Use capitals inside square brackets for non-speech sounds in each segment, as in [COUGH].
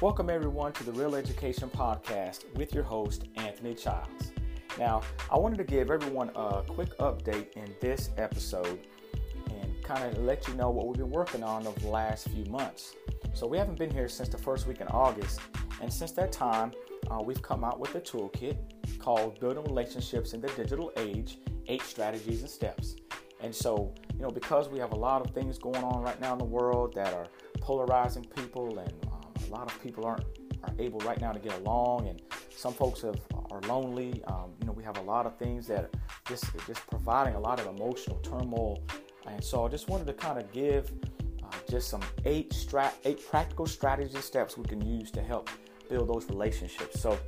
Welcome, everyone, to the Real Education Podcast with your host, Anthony Childs. Now, I wanted to give everyone a quick update in this episode and kind of let you know what we've been working on over the last few months. So, we haven't been here since the first week in August, and since that time, uh, we've come out with a toolkit called Building Relationships in the Digital Age Eight Strategies and Steps. And so, you know, because we have a lot of things going on right now in the world that are polarizing people and a lot of people aren't are able right now to get along, and some folks have, are lonely. Um, you know, we have a lot of things that just just providing a lot of emotional turmoil, and so I just wanted to kind of give uh, just some eight strat eight practical strategy steps we can use to help build those relationships. So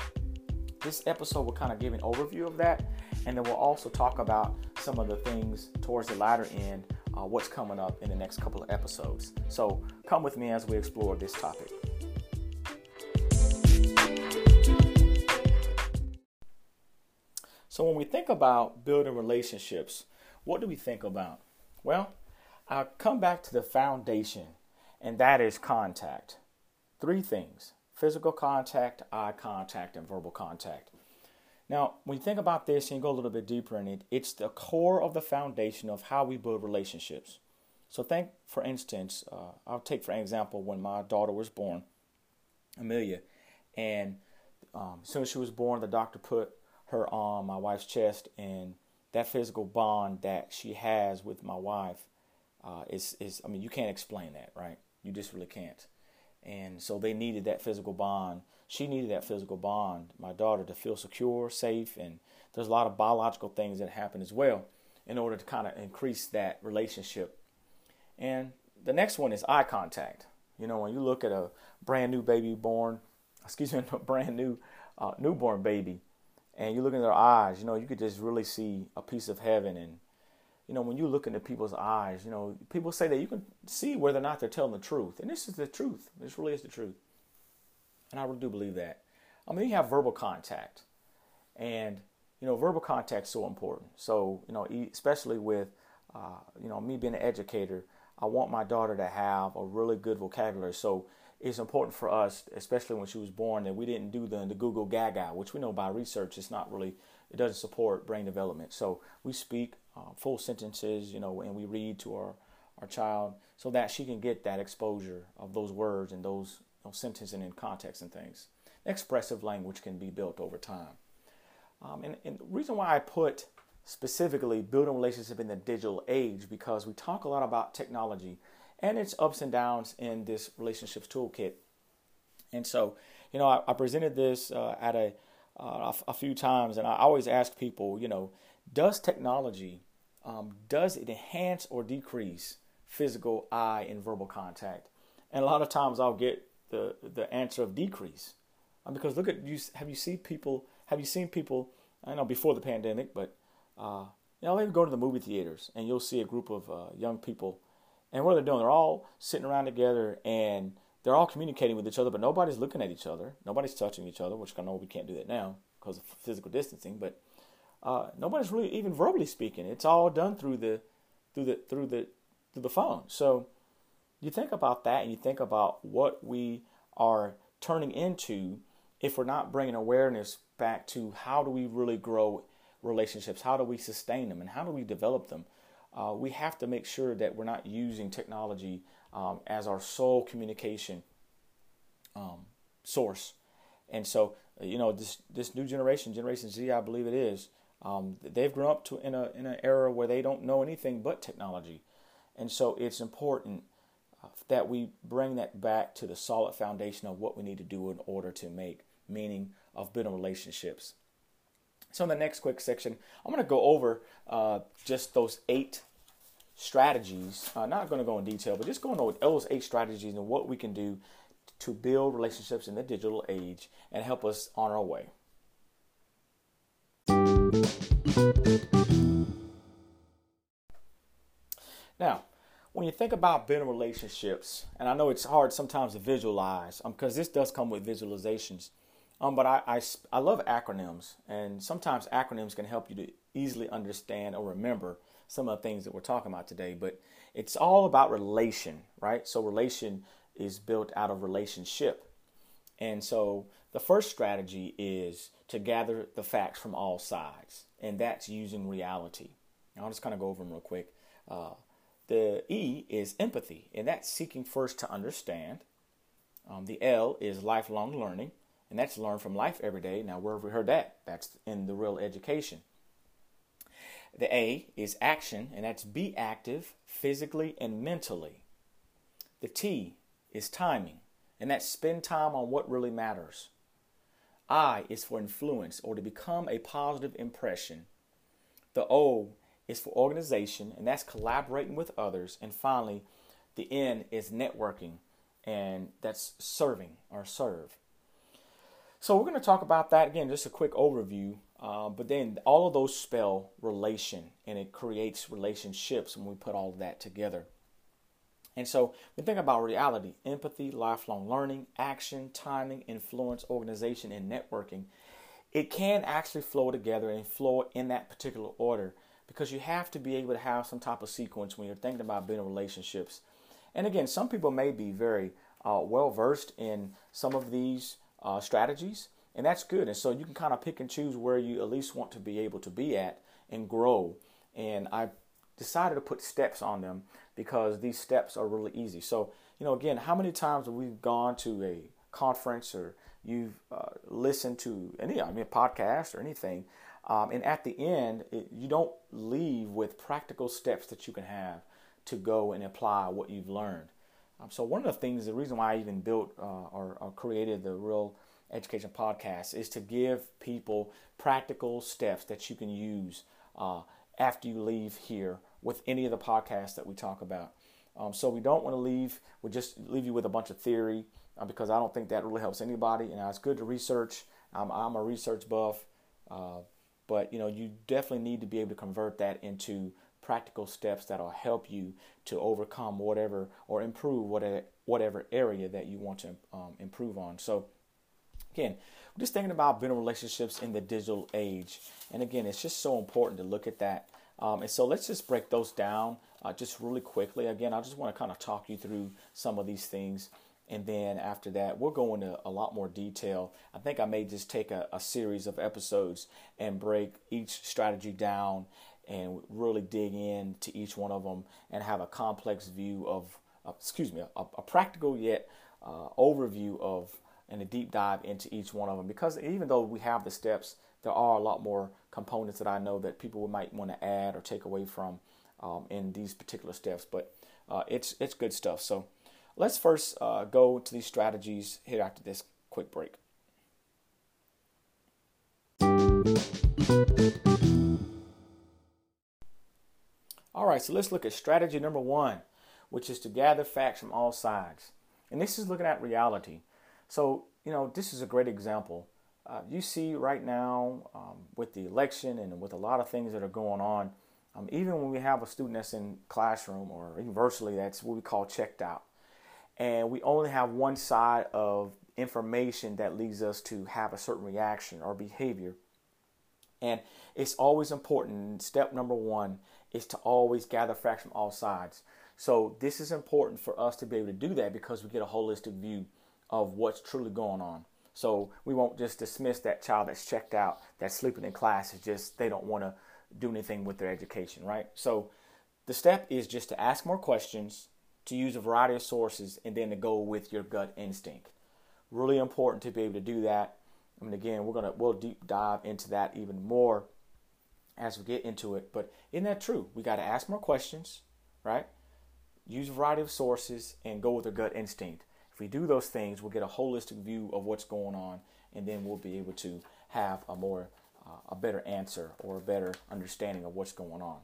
this episode will kind of give an overview of that, and then we'll also talk about some of the things towards the latter end, uh, what's coming up in the next couple of episodes. So come with me as we explore this topic. So when we think about building relationships, what do we think about? Well, I come back to the foundation, and that is contact. Three things physical contact, eye contact, and verbal contact. Now, when you think about this and you go a little bit deeper in it, it's the core of the foundation of how we build relationships. So, think, for instance, uh, I'll take for example when my daughter was born, Amelia, and um, as soon as she was born, the doctor put her on my wife's chest, and that physical bond that she has with my wife uh, is is I mean you can't explain that, right? You just really can't. And so they needed that physical bond. She needed that physical bond, my daughter, to feel secure, safe, and there's a lot of biological things that happen as well in order to kind of increase that relationship. And the next one is eye contact. You know, when you look at a brand new baby born, [LAUGHS] excuse me, a brand new uh, newborn baby, and you look in their eyes, you know, you could just really see a piece of heaven. And, you know, when you look into people's eyes, you know, people say that you can see whether or not they're telling the truth. And this is the truth. This really is the truth. And I really do believe that. I mean, you have verbal contact. And, you know, verbal contact is so important. So, you know, especially with, uh, you know, me being an educator, I want my daughter to have a really good vocabulary. So, it's important for us, especially when she was born, that we didn't do the, the goo-goo gaga, which we know by research it's not really, it doesn't support brain development. So we speak uh, full sentences, you know, and we read to our, our child so that she can get that exposure of those words and those, those sentences and in context and things. Expressive language can be built over time. Um, and, and the reason why I put specifically building relationship in the digital age because we talk a lot about technology and its ups and downs in this relationships toolkit. And so, you know, I, I presented this uh, at a, uh, a, few times, and I always ask people, you know, does technology um, does it enhance or decrease physical eye and verbal contact? And a lot of times I'll get the the answer of decrease, um, because look at you. Have you seen people? Have you seen people? I know before the pandemic, but uh, you know, maybe go to the movie theaters and you'll see a group of uh, young people and what are they doing? They're all sitting around together and they're all communicating with each other, but nobody's looking at each other. Nobody's touching each other, which I know we can't do that now because of physical distancing. But uh, nobody's really even verbally speaking. It's all done through the through the through the through the phone. So you think about that, and you think about what we are turning into if we're not bringing awareness back to how do we really grow relationships, how do we sustain them, and how do we develop them uh, we have to make sure that we're not using technology um, as our sole communication um, source. And so, uh, you know, this this new generation, Generation Z, I believe it is, um, they've grown up to in a in an era where they don't know anything but technology, and so it's important uh, that we bring that back to the solid foundation of what we need to do in order to make meaning of building relationships. So in the next quick section, I'm going to go over uh, just those eight strategies. Uh, not going to go in detail, but just going over those eight strategies and what we can do to build relationships in the digital age and help us on our way. Now, when you think about building relationships, and I know it's hard sometimes to visualize because um, this does come with visualizations. Um, but I, I, I love acronyms, and sometimes acronyms can help you to easily understand or remember some of the things that we're talking about today. But it's all about relation, right? So relation is built out of relationship. And so the first strategy is to gather the facts from all sides, and that's using reality. I'll just kind of go over them real quick. Uh, the E is empathy, and that's seeking first to understand. Um, the L is lifelong learning, and that's learn from life every day. Now, where have we heard that? That's in the real education. The A is action, and that's be active physically and mentally. The T is timing, and that's spend time on what really matters. I is for influence or to become a positive impression. The O is for organization, and that's collaborating with others. And finally, the N is networking, and that's serving or serve. So we're going to talk about that again, just a quick overview. Uh, but then all of those spell relation, and it creates relationships when we put all of that together. And so we think about reality, empathy, lifelong learning, action, timing, influence, organization, and networking. It can actually flow together and flow in that particular order because you have to be able to have some type of sequence when you're thinking about building relationships. And again, some people may be very uh, well versed in some of these uh, strategies, and that's good. And so you can kind of pick and choose where you at least want to be able to be at and grow. And I decided to put steps on them because these steps are really easy. So, you know, again, how many times have we gone to a conference or you've uh, listened to any, I mean, podcast or anything, um, and at the end, it, you don't leave with practical steps that you can have to go and apply what you've learned. Um, so, one of the things, the reason why I even built uh, or, or created the Real Education Podcast is to give people practical steps that you can use uh, after you leave here with any of the podcasts that we talk about. Um, so we don't want to leave, we just leave you with a bunch of theory uh, because I don't think that really helps anybody. And it's good to research. I'm, I'm a research buff, uh, but you know you definitely need to be able to convert that into practical steps that'll help you to overcome whatever or improve whatever whatever area that you want to um, improve on. So again, we're just thinking about building relationships in the digital age, and again, it's just so important to look at that um, and so let's just break those down uh, just really quickly. Again, I just want to kind of talk you through some of these things. And then after that, we'll go into a lot more detail. I think I may just take a, a series of episodes and break each strategy down and really dig into each one of them and have a complex view of, uh, excuse me, a, a practical yet uh, overview of and a deep dive into each one of them. Because even though we have the steps, there are a lot more components that I know that people might want to add or take away from um, in these particular steps. But uh, it's it's good stuff. So let's first uh, go to these strategies here after this quick break. All right, so let's look at strategy number one, which is to gather facts from all sides. And this is looking at reality. So, you know, this is a great example uh, you see right now um, with the election and with a lot of things that are going on, um, even when we have a student that's in classroom or virtually, that's what we call checked out. And we only have one side of information that leads us to have a certain reaction or behavior. And it's always important. Step number one is to always gather facts from all sides. So this is important for us to be able to do that because we get a holistic view of what's truly going on. So we won't just dismiss that child that's checked out, that's sleeping in class. It's just they don't want to do anything with their education, right? So the step is just to ask more questions, to use a variety of sources, and then to go with your gut instinct. Really important to be able to do that. I mean, again, we're gonna we'll deep dive into that even more as we get into it. But isn't that true? We got to ask more questions, right? Use a variety of sources and go with our gut instinct we do those things, we'll get a holistic view of what's going on, and then we'll be able to have a more uh, a better answer or a better understanding of what's going on.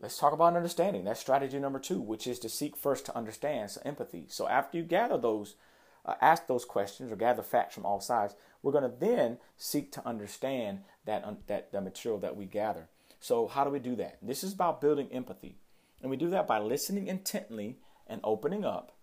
Let's talk about understanding. That's strategy number two, which is to seek first to understand, so empathy. So after you gather those, uh, ask those questions or gather facts from all sides, we're going to then seek to understand that um, that the material that we gather. So how do we do that? This is about building empathy, and we do that by listening intently and opening up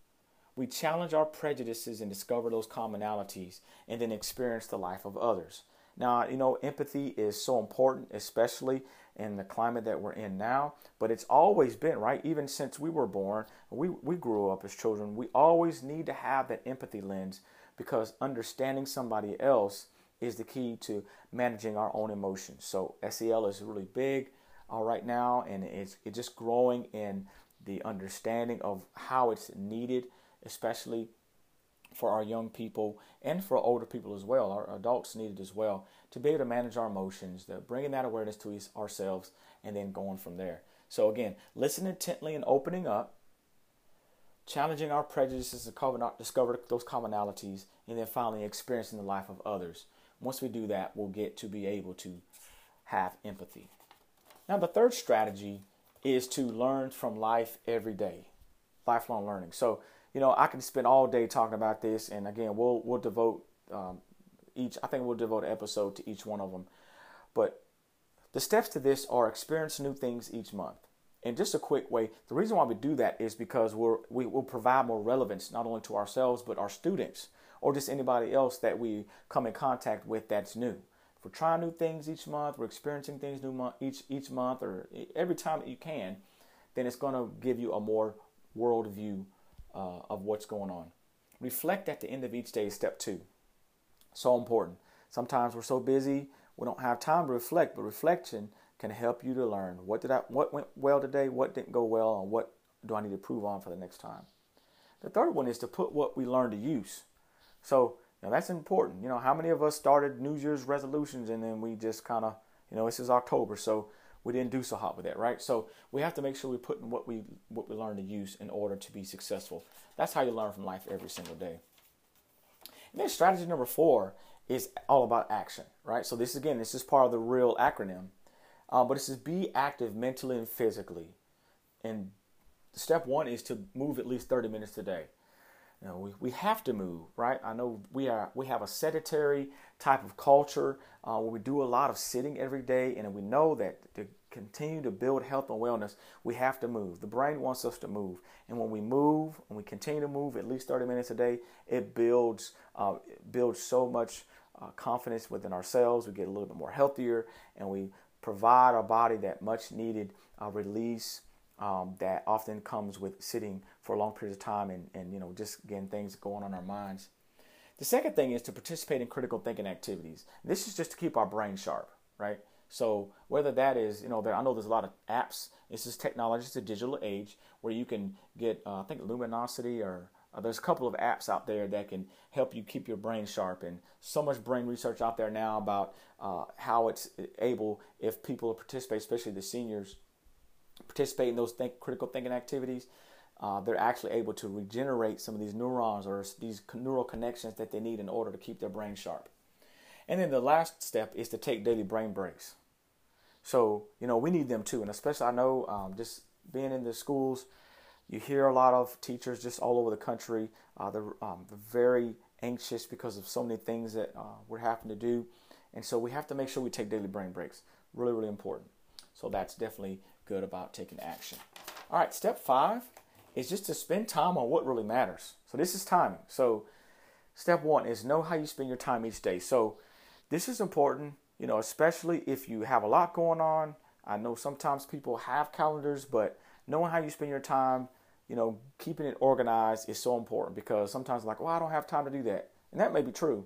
we challenge our prejudices and discover those commonalities and then experience the life of others. Now, you know, empathy is so important, especially in the climate that we're in now, but it's always been, right? Even since we were born, we, we grew up as children, we always need to have that empathy lens because understanding somebody else is the key to managing our own emotions. So SEL is really big uh, right now, and it's, it's just growing in the understanding of how it's needed, especially for our young people and for older people as well. Our adults need it as well to be able to manage our emotions, bringing that awareness to ourselves, and then going from there. So again, listen intently and opening up, challenging our prejudices to discover those commonalities, and then finally experiencing the life of others. Once we do that, we'll get to be able to have empathy. Now, the third strategy is to learn from life every day, lifelong learning. So, you know, I can spend all day talking about this, and again, we'll we'll devote um, each. I think we'll devote an episode to each one of them. But the steps to this are experience new things each month. And just a quick way, the reason why we do that is because we're, we will provide more relevance not only to ourselves but our students or just anybody else that we come in contact with that's new. If we're trying new things each month, we're experiencing things new month each each month or every time that you can, then it's going to give you a more world view uh, of what's going on. Reflect at the end of each day, step two. So important. Sometimes we're so busy we don't have time to reflect, but reflection can help you to learn what did I what went well today, what didn't go well, and what do I need to improve on for the next time. The third one is to put what we learn to use. So know, that's important. You know, how many of us started New Year's resolutions and then we just kind of, you know, this is October, so we didn't do so hot with that, right? So we have to make sure we put in what we what we learn to use in order to be successful. That's how you learn from life every single day. And then strategy number four is all about action, right? So this again, this is part of the real acronym, uh, but this is be active mentally and physically. And step one is to move at least 30 minutes a day. You know, we, we have to move, right? I know we are we have a sedentary type of culture uh, where we do a lot of sitting every day, and we know that to continue to build health and wellness, we have to move. The brain wants us to move, and when we move, when we continue to move at least 30 minutes a day, it builds uh, it builds so much uh, confidence within ourselves. We get a little bit more healthier, and we provide our body that much needed uh, release um, that often comes with sitting for long period of time and, and you know just getting things going on our minds. The second thing is to participate in critical thinking activities. This is just to keep our brain sharp, right? So whether that is, you know, there, I know there's a lot of apps. This is technology. It's a digital age where you can get, uh, I think, Luminosity or uh, there's a couple of apps out there that can help you keep your brain sharp, and so much brain research out there now about uh, how it's able, if people participate, especially the seniors, participate in those think, critical thinking activities, uh, they're actually able to regenerate some of these neurons or these neural connections that they need in order to keep their brain sharp. And then the last step is to take daily brain breaks. So, you know, we need them too. And especially, I know um, just being in the schools, you hear a lot of teachers just all over the country. Uh, they're, um, very anxious because of so many things that uh, we're having to do. And so we have to make sure we take daily brain breaks. Really, really important. So that's definitely good about taking action. All right, step five is just to spend time on what really matters. So this is timing. So step one is know how you spend your time each day. So this is important, you know, especially if you have a lot going on. I know sometimes people have calendars, but knowing how you spend your time you know, keeping it organized is so important because sometimes like, well, I don't have time to do that. And that may be true.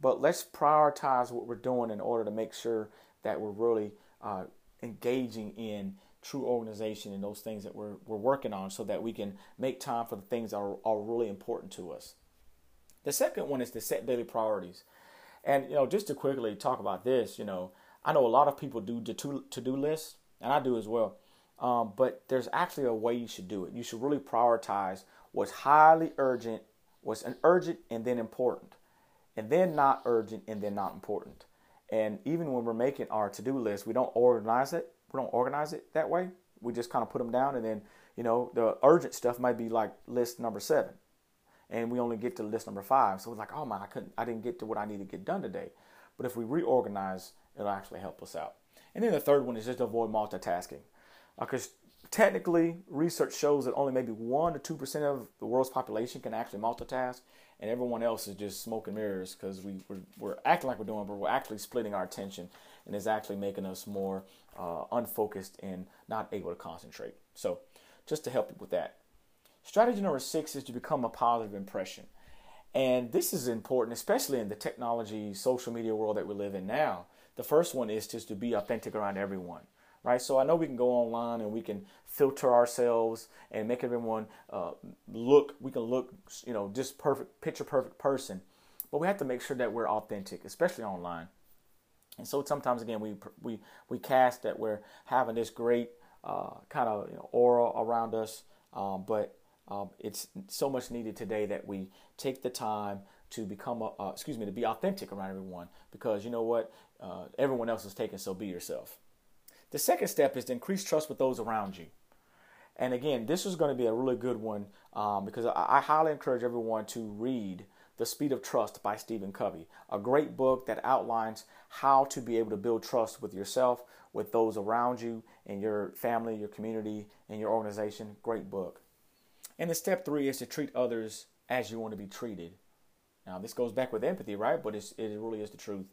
But let's prioritize what we're doing in order to make sure that we're really uh, engaging in true organization and those things that we're, we're working on so that we can make time for the things that are, are really important to us. The second one is to set daily priorities. And, you know, just to quickly talk about this, you know, I know a lot of people do to-do lists, and I do as well. Um, but there's actually a way you should do it. You should really prioritize what's highly urgent, what's an urgent and then important, and then not urgent and then not important. And even when we're making our to-do list, we don't organize it. We don't organize it that way. We just kind of put them down, and then you know the urgent stuff might be like list number seven, and we only get to list number five. So it's like, oh my, I couldn't, I didn't get to what I need to get done today. But if we reorganize, it'll actually help us out. And then the third one is just avoid multitasking because technically research shows that only maybe 1 to 2% of the world's population can actually multitask and everyone else is just smoke and mirrors because we, we're, we're, acting like we're doing but we're actually splitting our attention and it's actually making us more uh, unfocused and not able to concentrate so just to help you with that strategy number six is to become a positive impression And this is important, especially in the technology, social media world that we live in now. The first one is just to be authentic around everyone, right? So I know we can go online and we can filter ourselves and make everyone uh, look, we can look, you know, just perfect, picture perfect person. But we have to make sure that we're authentic, especially online. And so sometimes again we we we cast that we're having this great uh, kind of you know, aura around us, um, but um, it's so much needed today that we take the time to become, a, uh, excuse me, to be authentic around everyone because you know what? Uh, everyone else is taking, so be yourself. The second step is to increase trust with those around you. And again, this is going to be a really good one um, because I, I highly encourage everyone to read The Speed of Trust by Stephen Covey, a great book that outlines how to be able to build trust with yourself, with those around you, in your family, your community, and your organization. Great book. And the step three is to treat others as you want to be treated. Now, this goes back with empathy, right? But it really is the truth.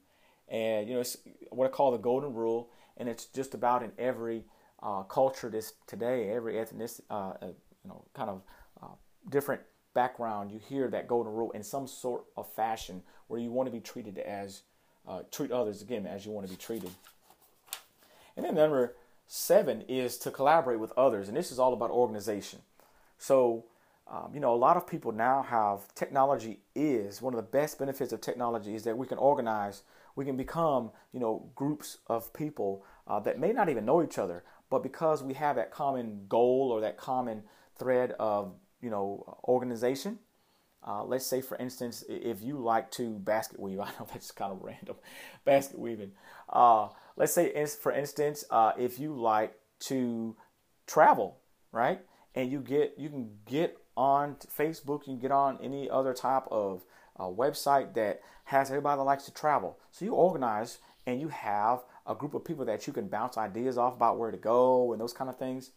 And, you know, it's what I call the golden rule. And it's just about in every uh, culture this today, every ethnic, uh, uh, you know, kind of uh, different background, you hear that golden rule in some sort of fashion where you want to be treated as, uh, treat others again as you want to be treated. And then number seven is to collaborate with others. And this is all about organization. So, um, you know, a lot of people now have technology is one of the best benefits of technology is that we can organize, we can become, you know, groups of people uh, that may not even know each other, but because we have that common goal or that common thread of, you know, organization. Uh, let's say, for instance, if you like to basket weave, [LAUGHS] I know that's kind of random, basket weaving. Uh, let's say, for instance, uh, if you like to travel, right? And you get you can get on Facebook, you can get on any other type of uh, website that has everybody that likes to travel. So you organize and you have a group of people that you can bounce ideas off about where to go and those kind of things.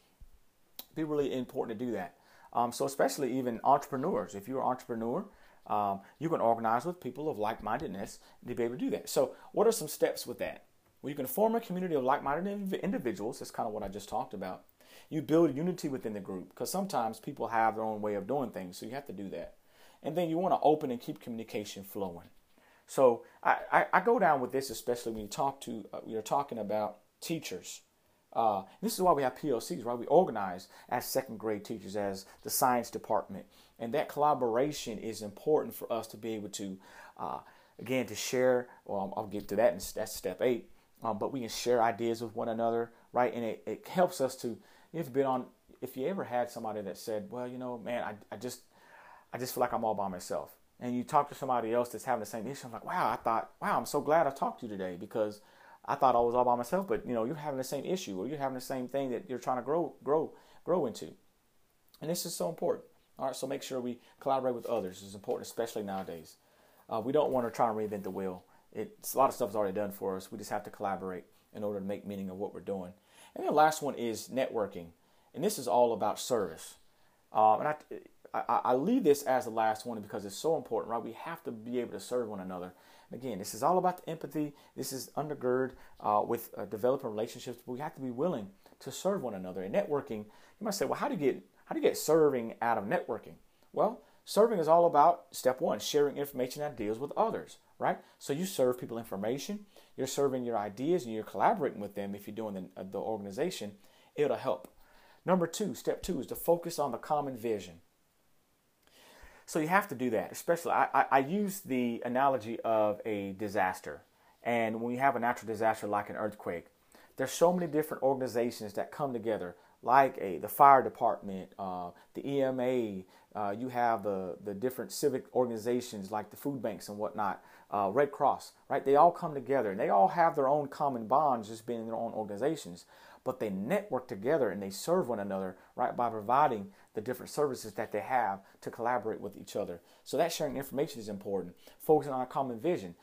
Be really important to do that. Um, so especially even entrepreneurs, if you're an entrepreneur, um, you can organize with people of like-mindedness to be able to do that. So what are some steps with that? Well, you can form a community of like-minded individuals. That's kind of what I just talked about. You build unity within the group because sometimes people have their own way of doing things, so you have to do that. And then you want to open and keep communication flowing. So I, I, I go down with this, especially when you talk to uh, you're talking about teachers. Uh, this is why we have PLCs, right? We organize as second grade teachers, as the science department, and that collaboration is important for us to be able to, uh, again, to share. Well, I'll get to that, and that's step eight. Um, but we can share ideas with one another, right? And it, it helps us to you've been on if you ever had somebody that said, Well, you know, man, I, I just I just feel like I'm all by myself. And you talk to somebody else that's having the same issue, I'm like, Wow, I thought, wow, I'm so glad I talked to you today because I thought I was all by myself, but you know, you're having the same issue or you're having the same thing that you're trying to grow grow grow into. And this is so important. All right, so make sure we collaborate with others. It's important, especially nowadays. Uh, we don't want to try and reinvent the wheel. It's a lot of stuff is already done for us. We just have to collaborate in order to make meaning of what we're doing. And the last one is networking, and this is all about service. Um, and I, I, I, leave this as the last one because it's so important, right? We have to be able to serve one another. And again, this is all about the empathy. This is undergird uh, with uh, developing relationships. But we have to be willing to serve one another. And networking, you might say, well, how do you get how do you get serving out of networking? Well, serving is all about step one, sharing information and ideas with others, right? So you serve people information, you're serving your ideas and you're collaborating with them if you're doing the, uh, the organization, it'll help. Number two, step two is to focus on the common vision. So you have to do that, especially I, I, I use the analogy of a disaster. And when you have a natural disaster like an earthquake, there's so many different organizations that come together, like a the fire department, uh, the EMA. Uh, you have the the different civic organizations like the food banks and whatnot uh, Red Cross, right? They all come together and they all have their own common bonds, just being in their own organizations, but they network together and they serve one another, right, by providing the different services that they have to collaborate with each other. So that sharing information is important. Focusing on a common vision.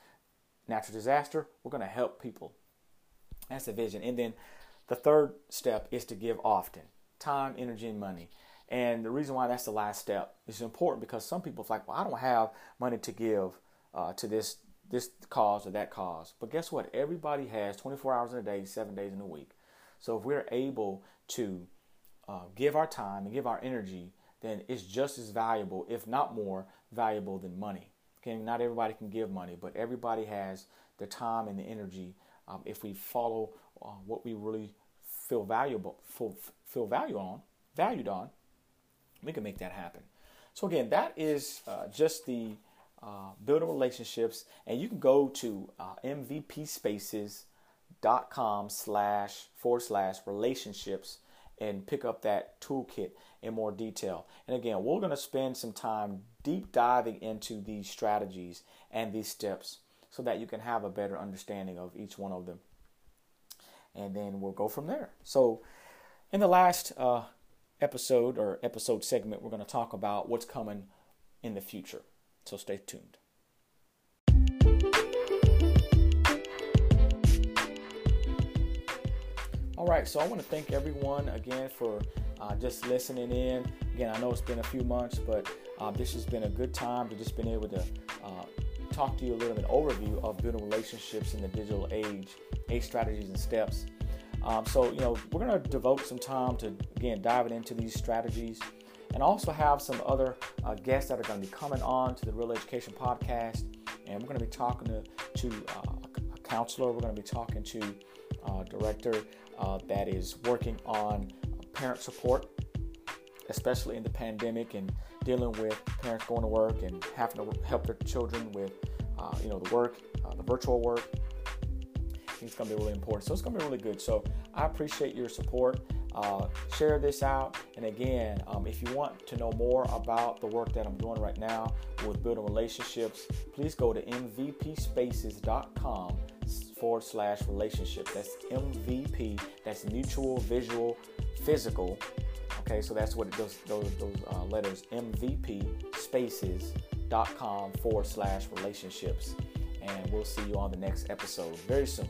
Natural disaster, we're going to help people. That's the vision. And then the third step is to give often time, energy, and money. And the reason why that's the last step is important because some people are like, well, I don't have money to give uh, to this this cause or that cause. But guess what? Everybody has 24 hours in a day, seven days in a week. So if we're able to uh, give our time and give our energy, then it's just as valuable, if not more valuable, than money. Okay, not everybody can give money, but everybody has the time and the energy. Um, if we follow uh, what we really feel valuable, feel, feel value on, valued on, we can make that happen. So again, that is uh, just the uh, building relationships, and you can go to uh, mvpspaces.com slash forward slash relationships and pick up that toolkit in more detail. And again, we're going to spend some time deep diving into these strategies and these steps so that you can have a better understanding of each one of them. And then we'll go from there. So, in the last uh, episode or episode segment, we're going to talk about what's coming in the future. So, stay tuned. All right, so I want to thank everyone again for uh, just listening in. Again, I know it's been a few months, but uh, this has been a good time to just been able to talk to you a little bit overview of building relationships in the digital age, eight strategies and steps. Um, so, you know, we're going to devote some time to again diving into these strategies, and also have some other uh, guests that are going to be coming on to the Real Education Podcast, and we're going to be talking to, to uh, a counselor. We're going to be talking to a uh, director uh, that is working on parent support, especially in the pandemic and dealing with parents going to work and having to help their children with, uh, you know, the work, uh, the virtual work. I think it's going to be really important. So it's going to be really good. So I appreciate your support. Uh, share this out. And again, um, if you want to know more about the work that I'm doing right now with building relationships, please go to mvpspaces.com forward slash relationship. That's MVP. That's mutual, visual, physical. Okay, so that's what it does. Those, those uh, letters MVP spaces.com forward slash relationships. And we'll see you on the next episode very soon.